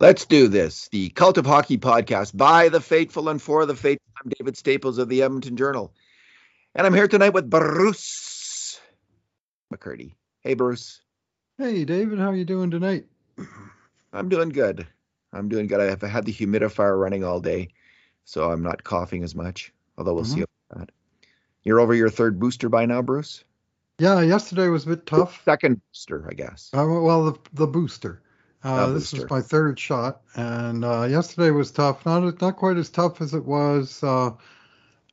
Let's do this. The Cult of Hockey podcast by the faithful and for the faithful. I'm David Staples of the Edmonton Journal. And I'm here tonight with Bruce McCurdy. Hey, Bruce. Hey, David. How are you doing tonight? I'm doing good. I'm doing good. I've had the humidifier running all day, so I'm not coughing as much, although we'll mm-hmm. see about that. You're over your third booster by now, Bruce? Yeah, yesterday was a bit tough. Second booster, I guess. Uh, well, the, the booster. Uh, this is my third shot, and uh, yesterday was tough. Not not quite as tough as it was uh,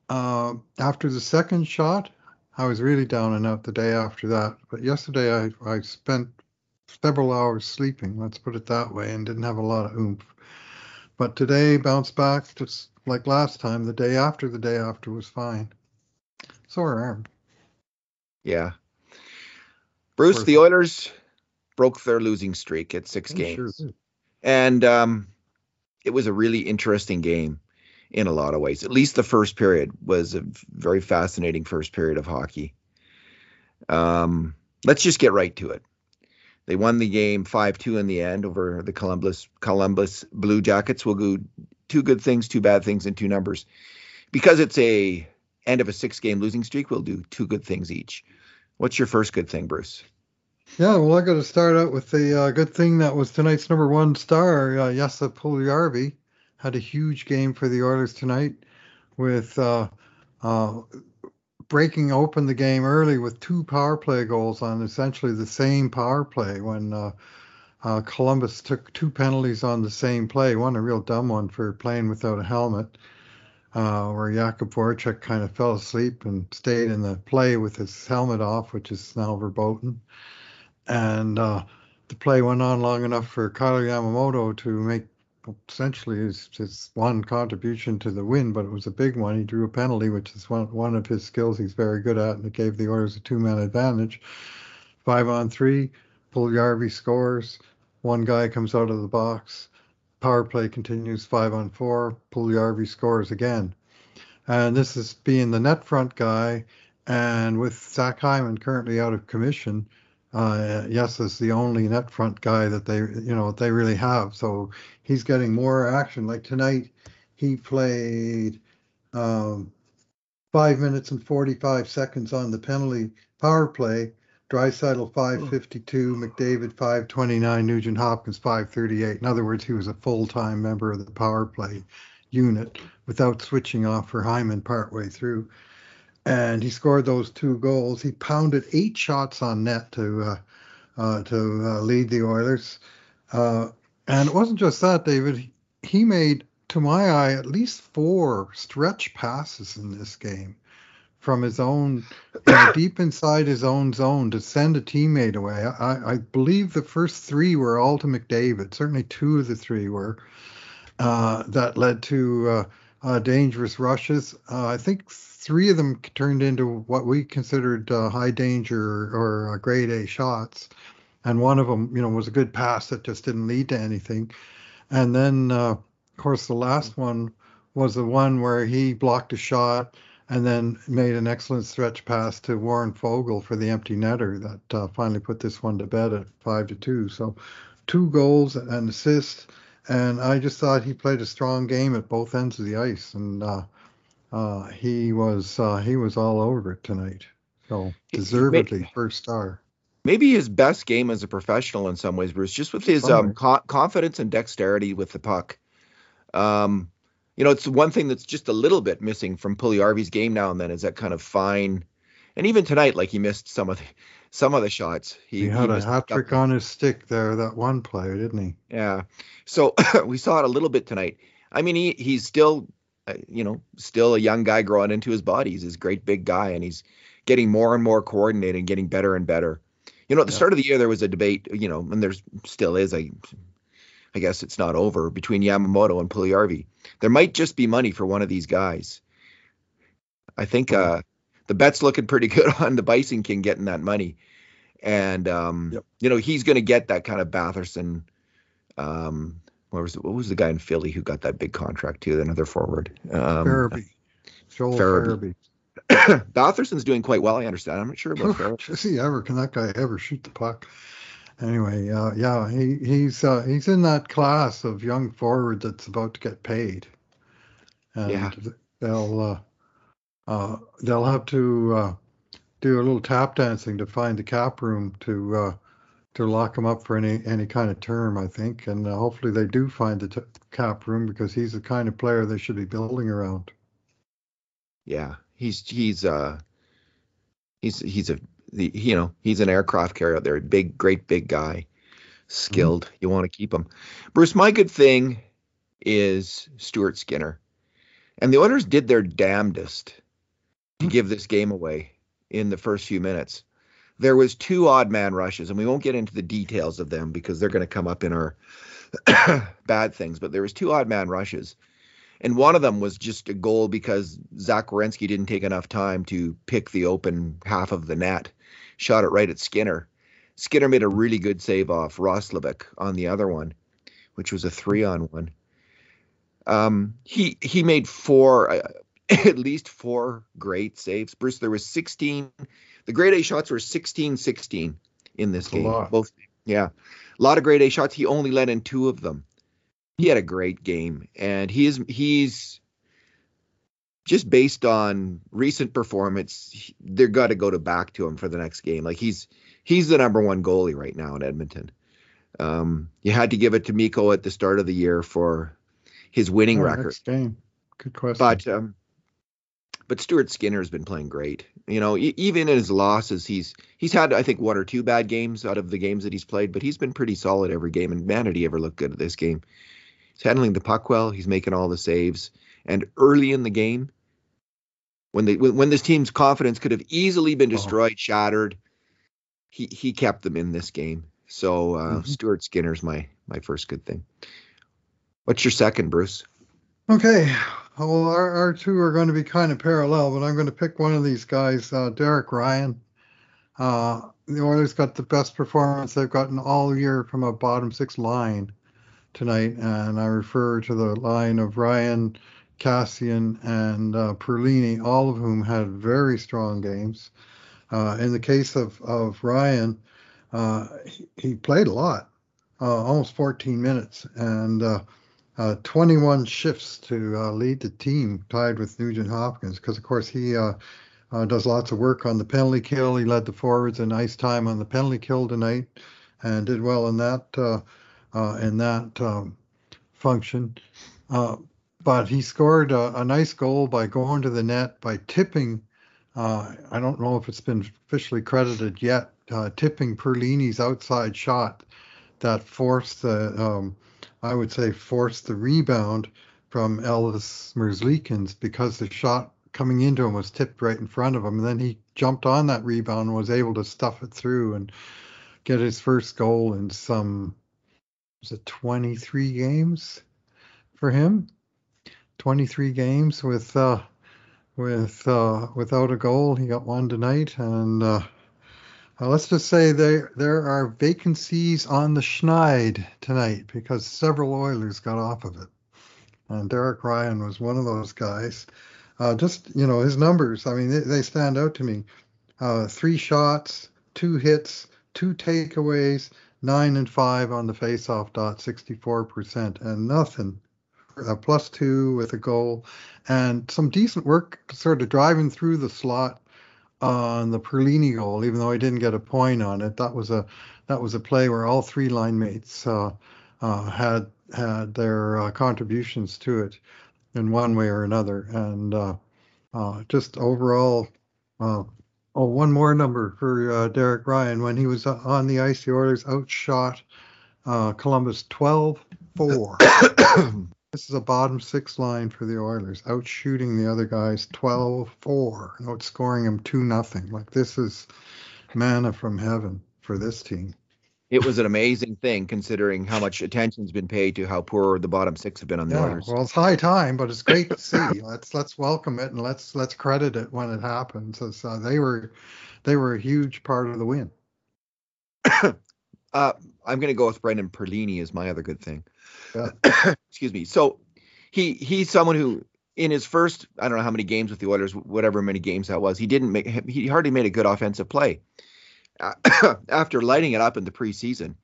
uh, after the second shot. I was really down and out the day after that. But yesterday, I I spent several hours sleeping. Let's put it that way, and didn't have a lot of oomph. But today, bounced back just like last time. The day after, the day after was fine. Sore arm. Yeah. Bruce, the Oilers broke their losing streak at six games. Sure and um, it was a really interesting game in a lot of ways. At least the first period was a very fascinating first period of hockey. Um, let's just get right to it. They won the game 5-2 in the end over the Columbus Columbus Blue Jackets. We'll go two good things, two bad things, and two numbers. Because it's a end of a six game losing streak, we'll do two good things each. What's your first good thing, Bruce? Yeah, well, I got to start out with the uh, good thing that was tonight's number one star, uh, Jesse Puljujarvi, had a huge game for the Oilers tonight, with uh, uh, breaking open the game early with two power play goals on essentially the same power play when uh, uh, Columbus took two penalties on the same play. One a real dumb one for playing without a helmet, uh, where Jakub Voracek kind of fell asleep and stayed in the play with his helmet off, which is now verboten and uh, the play went on long enough for Kailer Yamamoto to make essentially his, his one contribution to the win, but it was a big one. He drew a penalty, which is one, one of his skills he's very good at, and it gave the Oilers a two man advantage. Five on three, Puljujarvi scores. One guy comes out of the box. Power play continues five on four. Puljujarvi scores again. And this is being the net front guy. And with Zach Hyman currently out of commission, uh, yes is the only net front guy that they you know they really have. So he's getting more action. Like tonight, he played um, five minutes and 45 seconds on the penalty power play. Draisaitl 552, McDavid 529, Nugent Hopkins 538. In other words, he was a full-time member of the power play unit without switching off for Hyman partway through and he scored those two goals. He pounded eight shots on net to uh, uh, to uh, lead the Oilers. Uh, and it wasn't just that, David. He made, to my eye, at least four stretch passes in this game from his own deep inside his own zone to send a teammate away. I, I, believe the first three were all to McDavid. Certainly, two of the three were uh, that led to uh, dangerous rushes. I think three of them turned into what we considered uh, high danger or uh, grade A shots, and one of them, you know, was a good pass that just didn't lead to anything. And then, uh, of course, the last one was the one where he blocked a shot and then made an excellent stretch pass to Warren Foegele for the empty netter that uh, finally put this one to bed at five to two. So, two goals and assists. And I just thought he played a strong game at both ends of the ice, and uh, uh, he was uh, he was all over it tonight. So deservedly maybe, first star. Maybe his best game as a professional in some ways, Bruce, just with his um, co- confidence and dexterity with the puck. Um, you know, it's one thing that's just a little bit missing from Puljujarvi's game now and then is that kind of fine. And even tonight, like he missed some of the some of the shots. He, he had he a hat trick on his stick there, that one play, didn't he? Yeah. So we saw it a little bit tonight. I mean, he he's still uh, you know, still a young guy growing into his body. He's this great big guy, and he's getting more and more coordinated and getting better and better. You know, at the yeah. start of the year, there was a debate, you know, and there's still is. I, I guess it's not over between Yamamoto and Puljujarvi. There might just be money for one of these guys. I think uh, the bet's looking pretty good on the Bison King getting that money, and um, yep. you know he's going to get that kind of Batherson um, what was what was the guy in Philly who got that big contract too? Another forward. Um, Farabee. Joel Farabee. Batherson's doing quite well. I understand. I'm not sure about Farabee. Does he ever? Can that guy ever shoot the puck? anyway, uh, yeah, he he's uh, he's in that class of young forward that's about to get paid, and Yeah. they'll uh, uh, they'll have to uh, do a little tap dancing to find the cap room to uh, to lock him up for any any kind of term, I think, and uh, hopefully they do find the t- cap room because he's the kind of player they should be building around. Yeah, he's he's uh he's he's a the, you know he's an aircraft carrier out there, big, great, big guy, skilled. You want to keep him. Bruce, my good thing is Stuart Skinner, and the Oilers did their damnedest to give this game away in the first few minutes. There was two odd man rushes, and we won't get into the details of them because they're going to come up in our bad things. But there was two odd man rushes, and one of them was just a goal because Zach Werenski didn't take enough time to pick the open half of the net, shot it right at Skinner. Skinner made a really good save off Roslovic on the other one, which was a three on one. Um, he he made four, uh, at least four great saves. Bruce, there was 16. The grade A shots were 16 16 in this That's a game. lot. Both, yeah, a lot of grade A shots. He only let in two of them. He had a great game, and he is he's just based on recent performance. They're got to go to back to him for the next game. Like he's he's the number one goalie right now in Edmonton. Um, you had to give it to Mikko at the start of the year for his winning Oh, record. Good question. But um, but Stuart Skinner's been playing great. You know, e- even in his losses, he's he's had I think one or two bad games out of the games that he's played, but he's been pretty solid every game. And man, did he ever look good at this game? He's handling the puck well. He's making all the saves. And early in the game, when they when, when this team's confidence could have easily been Oh. destroyed, shattered, he he kept them in this game. So uh, Mhm. Stuart Skinner's my my first good thing. What's your second, Bruce? Okay. Well, our, our two are going to be kind of parallel, but I'm going to pick one of these guys, uh, Derek Ryan. Uh, the Oilers got the best performance they've gotten all year from a bottom six line tonight, and I refer to the line of Ryan, Kassian, and uh, Perlini, all of whom had very strong games. Uh, in the case of, of Ryan, uh, he, he played a lot, uh, almost 14 minutes, and uh, uh, 21 shifts to uh, lead the team, tied with Nugent Hopkins, because of course he uh, uh, does lots of work on the penalty kill. He led the forwards in ice time on the penalty kill tonight, and did well in that uh, uh, in that um, function. But he scored a, a nice goal by going to the net by tipping. I don't know if it's been officially credited yet. Tipping Perlini's outside shot that forced the um, I would say forced the rebound from Elvis Merzlikins because the shot coming into him was tipped right in front of him. And then he jumped on that rebound and was able to stuff it through and get his first goal in some was it 23 games for him? 23 games with uh with uh without a goal. He got one tonight and uh uh, let's just say there there are vacancies on the Schneid tonight because several Oilers got off of it, and Derek Ryan was one of those guys. Uh, just you know his numbers. I mean they, they stand out to me. Uh, three shots, two hits, two takeaways, nine and five on the faceoff dot, 64%, and nothing. A plus two with a goal, and some decent work sort of driving through the slot on the Perlini goal, even though I didn't get a point on it. That was a that was a play where all three line mates uh, uh, had had their uh, contributions to it in one way or another, and uh, uh, just overall. Uh, oh, one more number for uh, Derek Ryan when he was uh, on the ice. The Oilers outshot uh, Columbus 12-4. This is a bottom six line for the Oilers, out shooting the other guys 12 4, and outscoring them 2 nothing. Like, this is manna from heaven for this team. it was an amazing thing considering how much attention's been paid to how poor the bottom six have been on the Yeah, Oilers. well, it's high time, but it's great to see. let's let's welcome it and let's let's credit it when it happens. As, uh, they were they were a huge part of the win. Uh, I'm going to go with Brendan Perlini as my other good thing. Yeah. Excuse me. So he he's someone who in his first I don't know how many games with the Oilers, whatever many games that was, he didn't make he hardly made a good offensive play. after lighting it up in the preseason.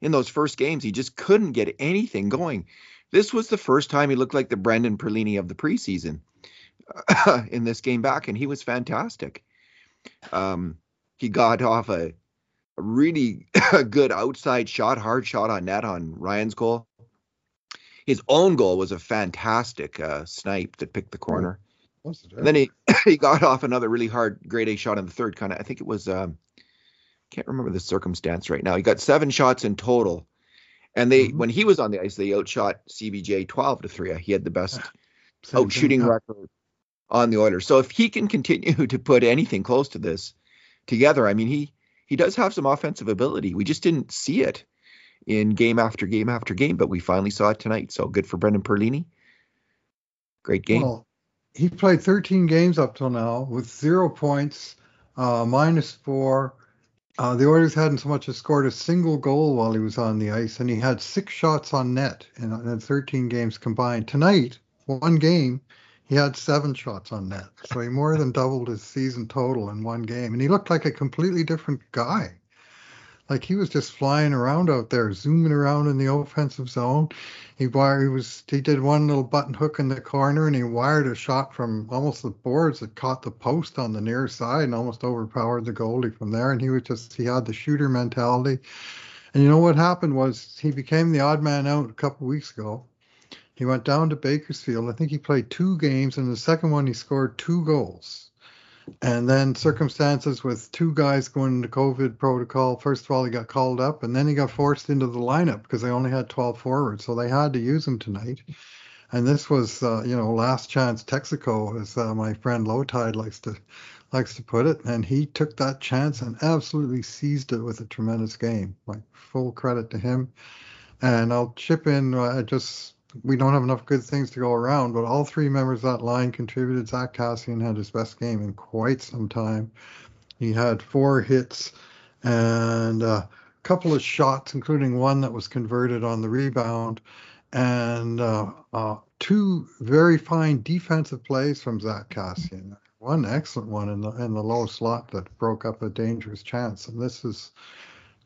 In those first games, he just couldn't get anything going. This was the first time he looked like the Brendan Perlini of the preseason in this game back, and he was fantastic. Um, he got off a, a really good outside shot, hard shot on net on Ryan's goal. His own goal was a fantastic uh, snipe that picked the corner. And then he he got off another really hard grade A shot in the third. Kind of, I think it was. Um, can't remember the circumstance right now. He got seven shots in total, and they mm-hmm. when he was on the ice, they outshot CBJ twelve to three. He had the best out shooting record on the Oilers. So if he can continue to put anything close to this together, I mean he he does have some offensive ability. We just didn't see it in game after game after game, but we finally saw it tonight. So good for Brendan Perlini. Great game. Well, he played 13 games up till now with zero points, uh, minus four. Uh, the Oilers hadn't so much as scored a single goal while he was on the ice, and he had six shots on net in, in 13 games combined. Tonight, one game, he had seven shots on net, so he more than doubled his season total in one game, and he looked like a completely different guy. Like he was just flying around out there, zooming around in the offensive zone. He wired, he was he did one little button hook in the corner and he wired a shot from almost the boards that caught the post on the near side and almost overpowered the goalie from there. And he was just he had the shooter mentality. And you know what happened was he became the odd man out a couple weeks ago. He went down to Bakersfield. I think he played two games, and the second one he scored two goals and then circumstances with two guys going into COVID protocol. First of all, he got called up, and then he got forced into the lineup because they only had 12 forwards, so they had to use him tonight. And this was, uh, you know, last chance Texaco, as uh, my friend Lowetide likes to likes to put it. And he took that chance and absolutely seized it with a tremendous game. Like full credit to him. And I'll chip in uh, just we don't have enough good things to go around, but all three members of that line contributed. Zack Kassian had his best game in quite some time. He had four hits and a couple of shots, including one that was converted on the rebound, and uh, uh, two very fine defensive plays from Zack Kassian. One excellent one in the in the low slot that broke up a dangerous chance. And this is,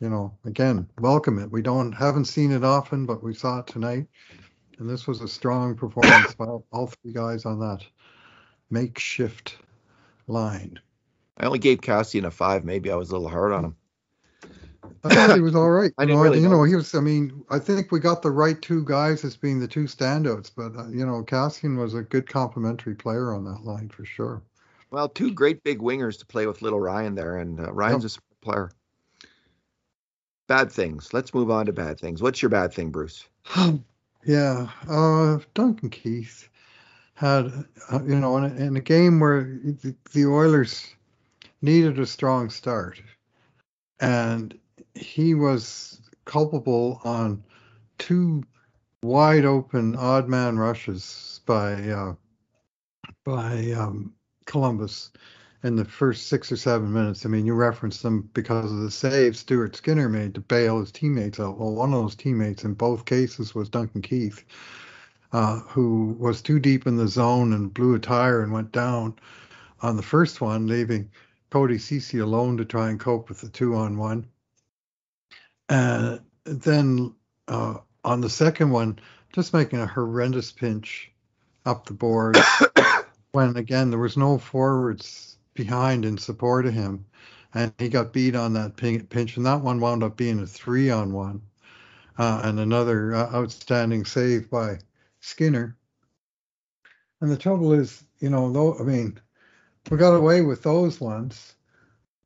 you know, again, welcome it. We don't haven't seen it often, but we saw it tonight and this was a strong performance by all three guys on that makeshift line. I only gave Kassian a five. Maybe I was a little hard on him. I thought he was all right. I didn't know, really you know, he was. I mean, I think we got the right two guys as being the two standouts. But uh, you know, Kassian was a good complementary player on that line for sure. Well, two great big wingers to play with little Ryan there, and uh, Ryan's yep. a smart player. Bad things. Let's move on to bad things. What's your bad thing, Bruce? Yeah, uh, Duncan Keith had, uh, you know, in a, in a game where the, the Oilers needed a strong start, and he was culpable on two wide open odd man rushes by uh, by um, Columbus in the first six or seven minutes. I mean, you referenced them because of the save Stuart Skinner made to bail his teammates out. Well, one of those teammates in both cases was Duncan Keith, uh, who was too deep in the zone and blew a tire and went down on the first one, leaving Cody Ceci alone to try and cope with the two on one. And then uh, on the second one, just making a horrendous pinch up the board when again there was no forwards behind in support of him, and he got beat on that pinch, and that one wound up being a three on one, uh, and another uh, outstanding save by Skinner. And the trouble is, you know, though I mean, we got away with those ones,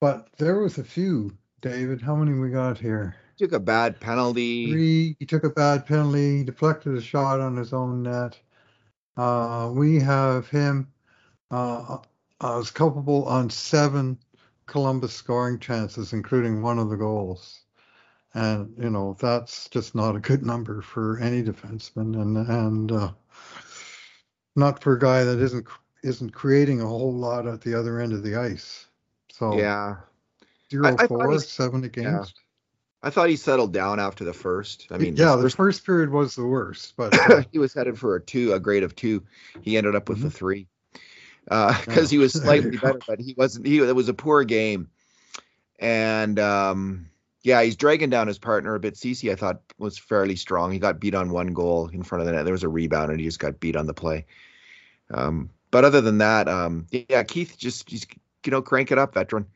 but there was a few. David, how many we got here? Took a bad penalty. Three. He took a bad penalty. He deflected a shot on his own net. Uh, we have him uh, uh, was culpable on seven Columbus scoring chances, including one of the goals. And you know that's just not a good number for any defenseman, and and uh, not for a guy that isn't isn't creating a whole lot at the other end of the ice. So yeah, zero I, I four, seven against. Yeah. I thought he settled down after the first. I mean, yeah, the first, first period was the worst, but uh, he was headed for a two, a grade of two. He ended up with mm-hmm. a three because uh, he was slightly better, but he wasn't. He it was a poor game, and um, yeah, he's dragging down his partner a bit. Ceci, I thought, was fairly strong. He got beat on one goal in front of the net. There was a rebound, and he just got beat on the play. Um, but other than that, um, yeah, Keith just, just you know crank it up, veteran.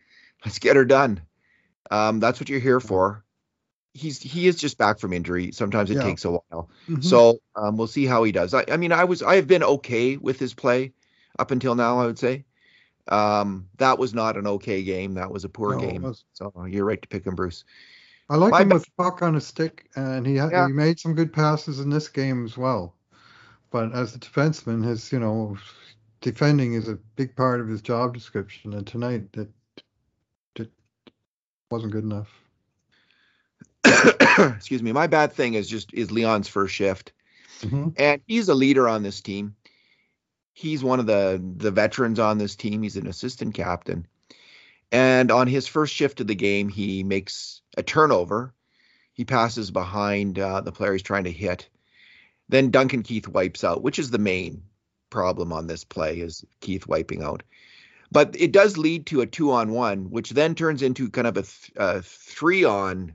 Let's get her done. Um, that's what you're here for. He's he is just back from injury. Sometimes it Yeah. takes a while. Mhm. So um, we'll see how he does. I, I mean, I was I have been okay with his play up until now. I would say um, that was not an okay game. That was a poor No, game. So you're right to pick him, Bruce. I like My him with puck on his stick, and he Yeah. he made some good passes in this game as well. But as a defenseman, his you know defending is a big part of his job description, and tonight it, it wasn't good enough. Excuse me. My bad thing is just is Leon's first shift, Mhm. and he's a leader on this team. He's one of the the veterans on this team. He's an assistant captain, and on his first shift of the game, he makes a turnover. He passes behind uh, the player he's trying to hit. Then Duncan Keith wipes out, which is the main problem on this play is Keith wiping out. But it does lead to a two on one, which then turns into kind of a, th- a three on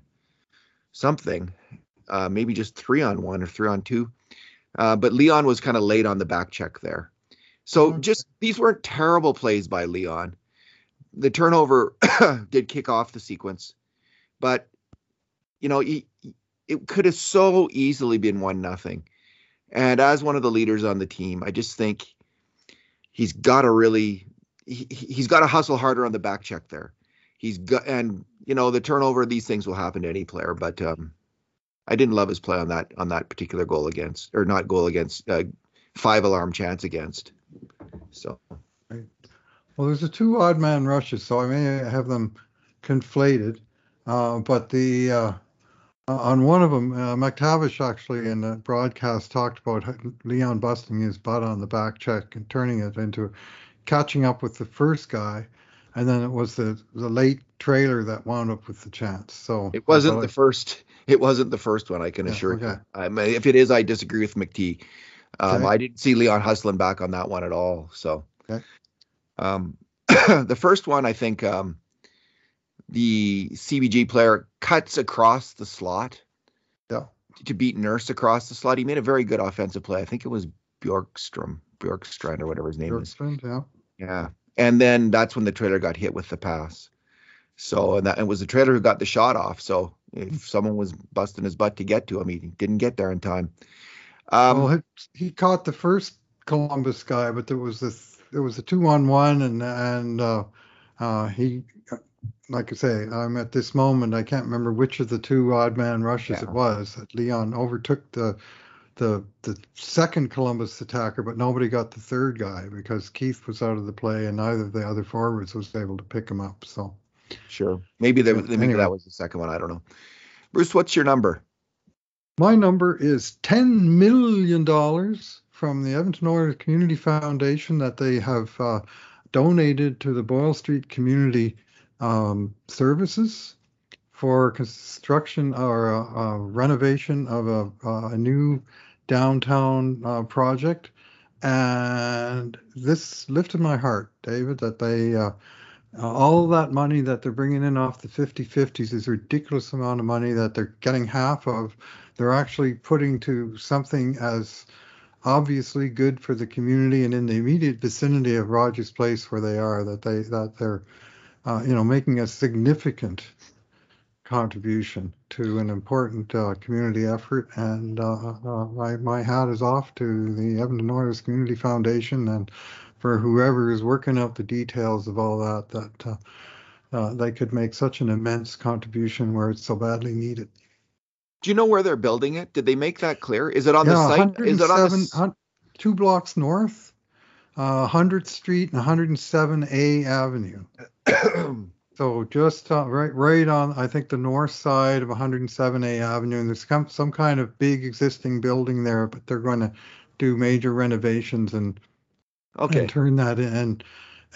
something, uh, maybe just three on one or three on two. Uh, but Leon was kind of late on the back check there. So Okay. just these weren't terrible plays by Leon. The turnover did kick off the sequence, but you know he, it could have so easily been one nothing. And as one of the leaders on the team, I just think he's got to really he, he's got to hustle harder on the back check there. He's got and you know the turnover these things will happen to any player, but um I didn't love his play on that on that particular goal against or not goal against uh, five alarm chance against. So Well, there's the two odd man rushes, so I may have them conflated. Uh, but the uh, on one of them, uh, McTavish actually in the broadcast talked about Leon busting his butt on the back check and turning it into catching up with the first guy, and then it was the the late trailer that wound up with the chance. So it wasn't the first. It wasn't the first one. I can Yeah, assure okay. you. I mean, if it is, I disagree with McTee. Um, Okay. I didn't see Leon hustling back on that one at all. So, Okay. um, the first one, I think um, the CBJ player cuts across the slot Yeah. to beat Nurse across the slot. He made a very good offensive play. I think it was Bjorkstrom, Bjorkstrand, or whatever his name is. Bjorkstrand, yeah. Yeah. And then that's when the trailer got hit with the pass. So and that it was the trailer who got the shot off. So if someone was busting his butt to get to him, he didn't get there in time. Um, well, he, he caught the first Columbus guy, but there was this there was a two on one, and and uh, uh, he, like I say, I'm at this moment I can't remember which of the two odd man rushes Yeah. it was. That Leon overtook the the the second Columbus attacker, but nobody got the third guy because Keith was out of the play, and neither of the other forwards was able to pick him up. So sure. Maybe Yeah, maybe anyway. that was the second one. I don't know. Bruce, what's your number? My number is $10 million from the Edmonton Oilers Community Foundation that they have uh, donated to the Boyle Street Community um, Services for construction or uh, uh, renovation of a, uh, a new downtown uh, project. And this lifted my heart, David, that they uh, all that money that they're bringing in off the 50-50s is a ridiculous amount of money that they're getting half of. They're actually putting to something as obviously good for the community and in the immediate vicinity of Rogers Place where they are. That they that they're uh, you know making a significant contribution to an important uh, community effort. And uh, uh, my my hat is off to the Edmonton Oilers Community Foundation and for whoever is working out the details of all that, that uh, uh, they could make such an immense contribution where it's so badly needed. Do you know where they're building it? Did they make that clear? Is it on the site? Is it on the 107 s- two blocks north, uh, 100th Street and 107A Avenue. So just uh, right, right on, I think the north side of 107A Avenue, and there's some, some kind of big existing building there, but they're going to do major renovations and okay. and turn that in.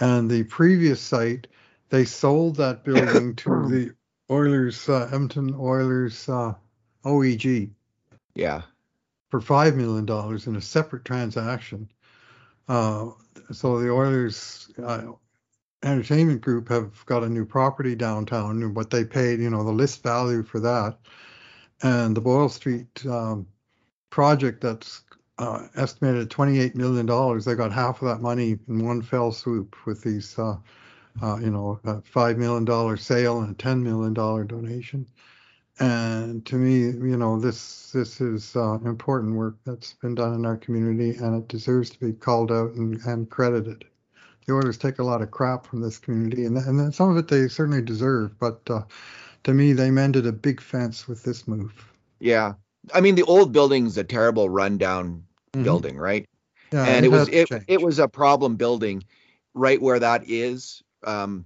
And the previous site, they sold that building to the Oilers, uh, Edmonton Oilers uh, OEG Yeah. for five million dollars in a separate transaction. Uh, so the Oilers uh, Entertainment Group have got a new property downtown, and what they paid, you know, the list value for that, and the Boyle Street um, project that's uh, estimated at 28 million dollars. They got half of that money in one fell swoop with these, uh, uh, you know, a five million dollar sale and a 10 million dollar donation. And to me, you know, this this is uh, important work that's been done in our community, and it deserves to be called out and, and credited. The orders take a lot of crap from this community, and and some of it they certainly deserve. But uh, to me, they mended a big fence with this move. Yeah, I mean the old building's a terrible rundown Mhm. building, right? Yeah, and it was it, it was a problem building right where that is. Um,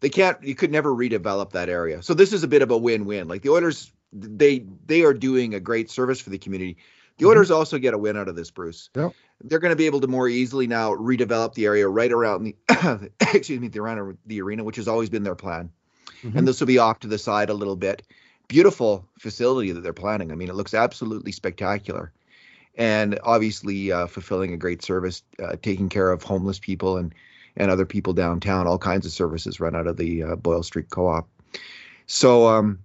they can't you could never redevelop that area. So this is a bit of a win-win. Like the Oilers, they they are doing a great service for the community. The Mhm. Oilers also get a win out of this, Bruce. Yep. They're going to be able to more easily now redevelop the area right around the excuse me the around the arena, which has always been their plan. Mhm. And this will be off to the side a little bit. Beautiful facility that they're planning. I mean, it looks absolutely spectacular and obviously uh, fulfilling a great service, uh, taking care of homeless people and and other people downtown. All kinds of services run out of the uh, Boyle Street Co-op. So um,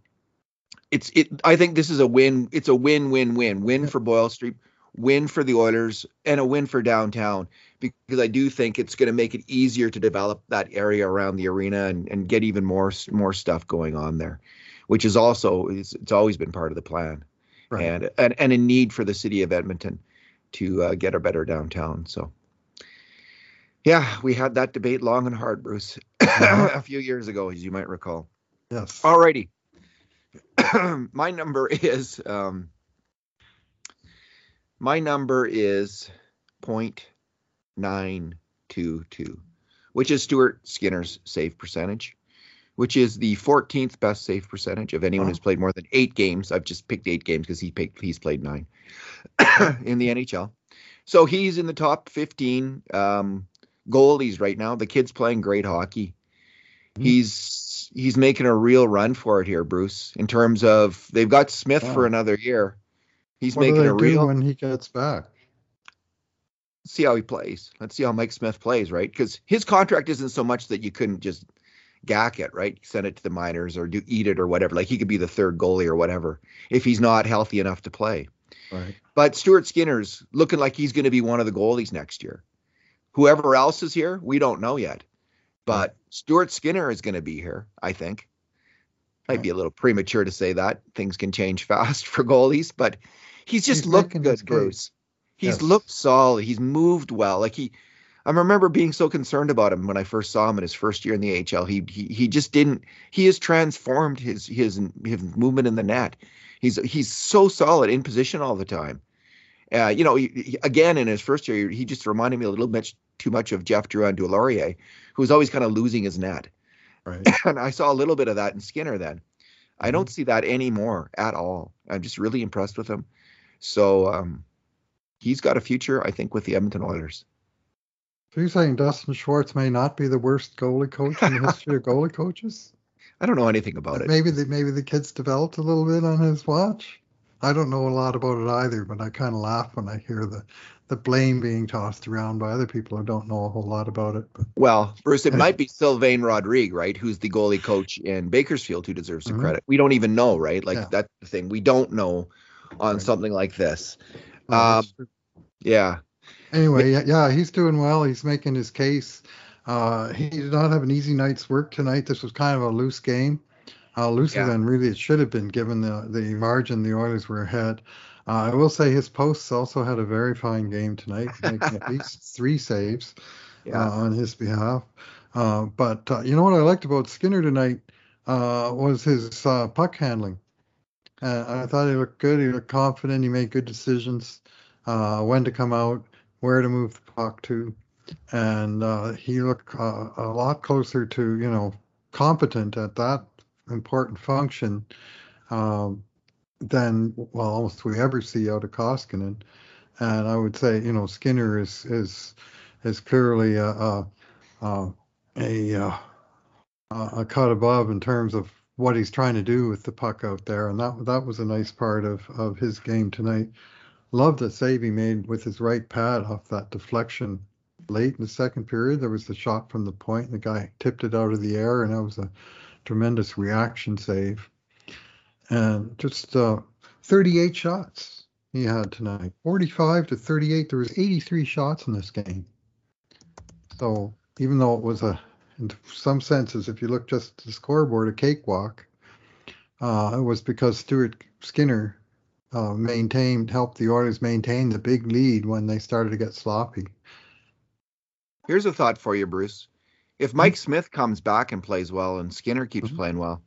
it's it. I think this is a win. It's a win-win-win. Win for Boyle Street, win for the Oilers, and a win for downtown because I do think it's going to make it easier to develop that area around the arena and, and get even more more stuff going on there, which is also it's, it's always been part of the plan Right. and, and and a need for the city of Edmonton to uh, get a better downtown. So, yeah, we had that debate long and hard, Bruce, Mhm. a few years ago, as you might recall. yes. Alrighty, my number is um, my number is point nine two two, which is Stuart Skinner's save percentage. Which is the 14th best save percentage of anyone Wow. who's played more than eight games. I've just picked eight games because he picked, he's played nine in the NHL. So he's in the top 15 um, goalies right now. The kid's playing great hockey. Mhm. He's he's making a real run for it here, Bruce. In terms of they've got Smith for another year. He's what making a real. when he gets back? see how he plays. Let's see how Mike Smith plays, right? Because his contract isn't so much that you couldn't just gack it, right? Send it to the minors or do eat it or whatever. Like he could be the third goalie or whatever if he's not healthy enough to play. Right. But Stuart Skinner's looking like he's going to be one of the goalies next year. Whoever else is here, we don't know yet. But Stuart Skinner is going to be here, I think. Might be a little premature to say that. Things can change fast for goalies, but he's just He's looked good. Bruce. He's Yes. looked solid. He's moved well. Like he I remember being so concerned about him when I first saw him in his first year in the AHL. He he, he just didn't he has transformed his his his movement in the net. He's he's so solid in position all the time. Uh, you know, he, he- again in his first year, he just reminded me a little bit too much of Jeff Drouin-Deslauriers, who was always kind of losing his net. Right. And I saw a little bit of that in Skinner then. I don't see that anymore at all. I'm just really impressed with him. So um, he's got a future, I think, with the Edmonton Oilers. So you're saying Dustin Schwartz may not be the worst goalie coach in the history of goalie coaches? I don't know anything about it. Maybe the maybe the kid's developed a little bit on his watch. I don't know a lot about it either, but I kind of laugh when I hear the the blame being tossed around by other people who don't know a whole lot about it. But Well, Bruce, it might be Sylvain Rodrigue, right? Who's the goalie coach in Bakersfield who deserves the Mhm. credit. We don't even know, right? Like Yeah. that's the thing. We don't know on Right. something like this. well, Um. Yeah. anyway, yeah, yeah, he's doing well. He's making his case. Uh, he did not have an easy night's work tonight. This was kind of a loose game, uh, looser Yeah. than really it should have been given the the margin the Oilers were ahead. Uh, I will say his posts also had a very fine game tonight, making at least three saves Yeah. uh, on his behalf. Uh, but uh, you know what I liked about Skinner tonight uh, was his uh, puck handling. Uh, I thought he looked good. He looked confident. He made good decisions. Uh, when to come out, where to move the puck to, and uh, he looked uh, a lot closer to you know competent at that important function um, than well almost we ever see out of Koskinen. And I would say you know Skinner is is is clearly a a, a, a, uh, a cut above in terms of what he's trying to do with the puck out there, and that that was a nice part of of his game tonight. Love the save he made with his right pad off that deflection late in the second period. There was the shot from the point, and the guy tipped it out of the air, and that was a tremendous reaction save. And just uh, 38 shots he had tonight, 45 to 38. There was 83 shots in this game. So even though it was a, in some senses, if you look just at the scoreboard, a cakewalk, uh, it was because Stuart Skinner uh, maintained, helped the Oilers maintain the big lead when they started to get sloppy. Here's a thought for you, Bruce. If Mike Smith comes back and plays well and Skinner keeps mm-hmm. playing well,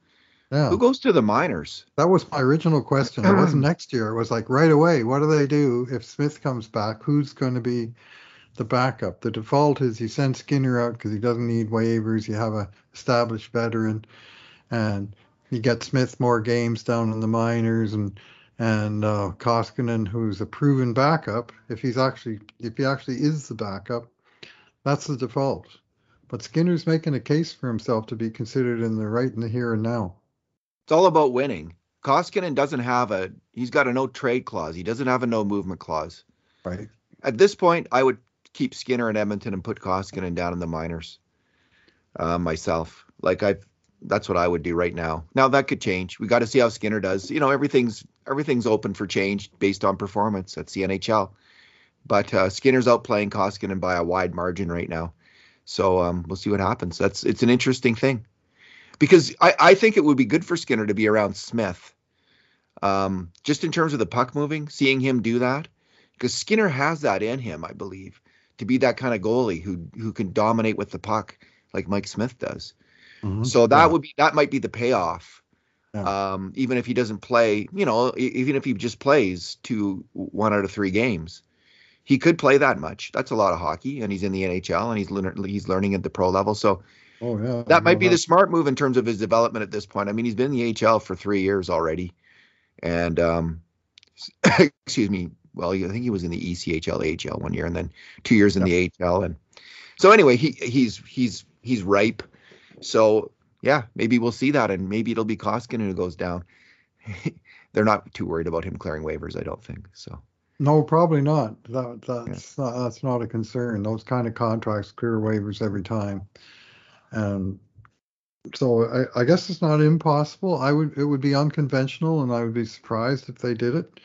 yeah. who goes to the minors? That was my original question. It wasn't next year. It was like right away. What do they do if Smith comes back? Who's going to be the backup? The default is you send Skinner out because he doesn't need waivers. You have a established veteran, and you get Smith more games down in the minors and and uh, Koskinen, who's a proven backup, if he's actually if he actually is the backup, that's the default. But Skinner's making a case for himself to be considered in the right in the here and now. It's all about winning. Koskinen doesn't have a he's got a no trade clause. He doesn't have a no movement clause. Right. At this point, I would keep Skinner in Edmonton and put Koskinen down in the minors. Uh, myself, like I've that's what I would do right now. Now that could change. We got to see how Skinner does. You know, everything's everything's open for change based on performance. That's the NHL. But uh, Skinner's outplaying Koskinen by a wide margin right now. So um, we'll see what happens. That's it's an interesting thing because I, I think it would be good for Skinner to be around Smith. Um, just in terms of the puck moving, seeing him do that, because Skinner has that in him, I believe, to be that kind of goalie who who can dominate with the puck like Mike Smith does. Mm-hmm. So that yeah. would be that might be the payoff. Yeah. Um, even if he doesn't play, you know, even if he just plays two one out of three games, he could play that much. That's a lot of hockey, and he's in the NHL and he's learning he's learning at the pro level. So oh, yeah. that might be the smart move in terms of his development at this point. I mean, he's been in the HL for three years already, and um, excuse me. Well, I think he was in the ECHL, AHL one year, and then two years in the AHL. And so anyway, he he's he's he's ripe. So yeah, maybe we'll see that, and maybe it'll be Koskinen who goes down. They're not too worried about him clearing waivers, I don't think. So. No, probably not. That that's yeah. not that's not a concern. Those kind of contracts clear waivers every time, and so I, I guess it's not impossible. I would it would be unconventional, and I would be surprised if they did it.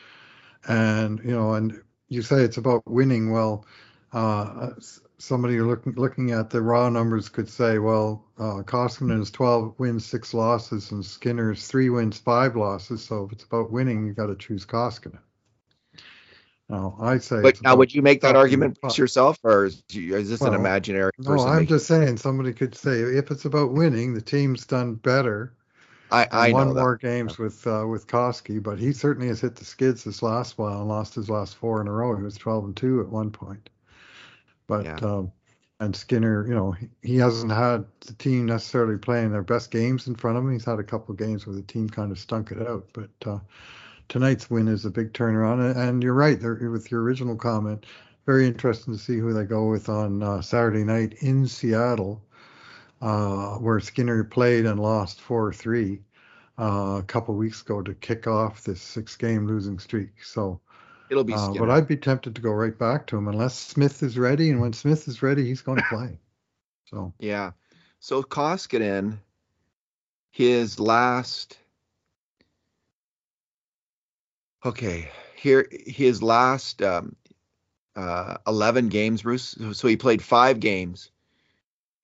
And you know, and you say it's about winning. Well, uh, somebody looking looking at the raw numbers could say, well, uh, Koskinen is 12 wins, six losses, and Skinner's three wins, five losses. So if it's about winning, you got to choose Koskinen. No, I say. But now, would you make that argument yourself, or is, is this well, an imaginary? No, I'm just saying. Somebody could say if it's about winning, the team's done better. I, I won more games with uh, with Koski, but he certainly has hit the skids this last while and lost his last four in a row. He was 12 and two at one point. But yeah. um, and Skinner, you know, he, he hasn't had the team necessarily playing their best games in front of him. He's had a couple of games where the team kind of stunk it out, but. Uh, tonight's win is a big turnaround. And you're right there with your original comment. Very interesting to see who they go with on uh, Saturday night in Seattle, uh, where Skinner played and lost 4 3 uh, a couple weeks ago to kick off this six game losing streak. So it'll be uh, But I'd be tempted to go right back to him unless Smith is ready. And when Smith is ready, he's going to play. So, yeah. So Koskinen, his last Okay, here his last um, uh, 11 games, Bruce. So he played five games,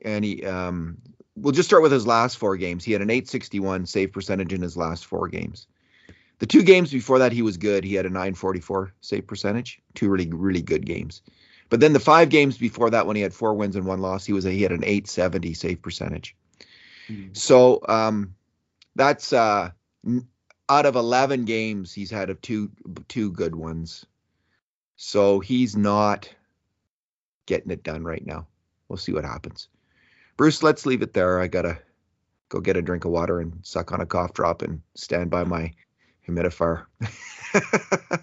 and he um, we'll just start with his last four games. He had an 861 save percentage in his last four games. The two games before that, he was good. He had a 944 save percentage. Two really, really good games. But then the five games before that, when he had four wins and one loss, he was a, he had an 870 save percentage. Mm-hmm. So um, that's uh, out of 11 games, he's had a two two good ones. So he's not getting it done right now. We'll see what happens. Bruce, let's leave it there. I gotta go get a drink of water and suck on a cough drop and stand by my humidifier.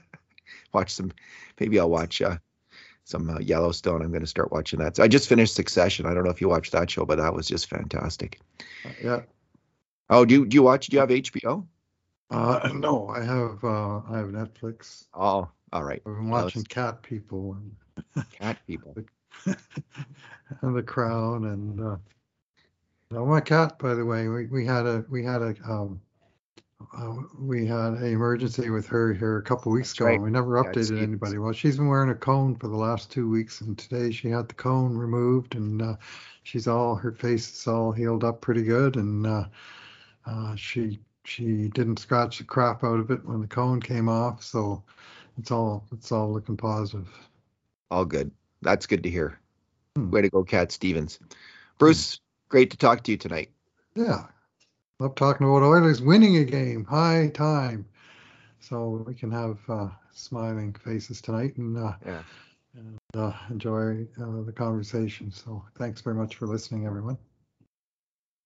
watch some. Maybe I'll watch uh, some uh, Yellowstone. I'm going to start watching that. So I just finished Succession. I don't know if you watched that show, but that was just fantastic. Yeah. Oh, do you, do you watch? Do you have HBO? Uh, no, I have uh, I have Netflix. Oh, all right. I've been watching Cat People. And Cat People. and the crown and uh, oh, my cat. By the way, we, we had a we had a um, uh, we had an emergency with her here a couple weeks That's ago. right. and We never Yeah, updated anybody. Well, she's been wearing a cone for the last two weeks, and today she had the cone removed, and uh, she's all her face is all healed up pretty good, and uh, uh, she she didn't scratch the crap out of it when the cone came off, so it's all it's all looking positive. All good. That's good to hear. Hmm. Way to go, Cat Stevens. Bruce, great to talk to you tonight. Yeah. Love talking about Oilers winning a game. High time. So we can have uh, smiling faces tonight and, uh, Yeah. and uh, enjoy uh, the conversation. So thanks very much for listening, everyone.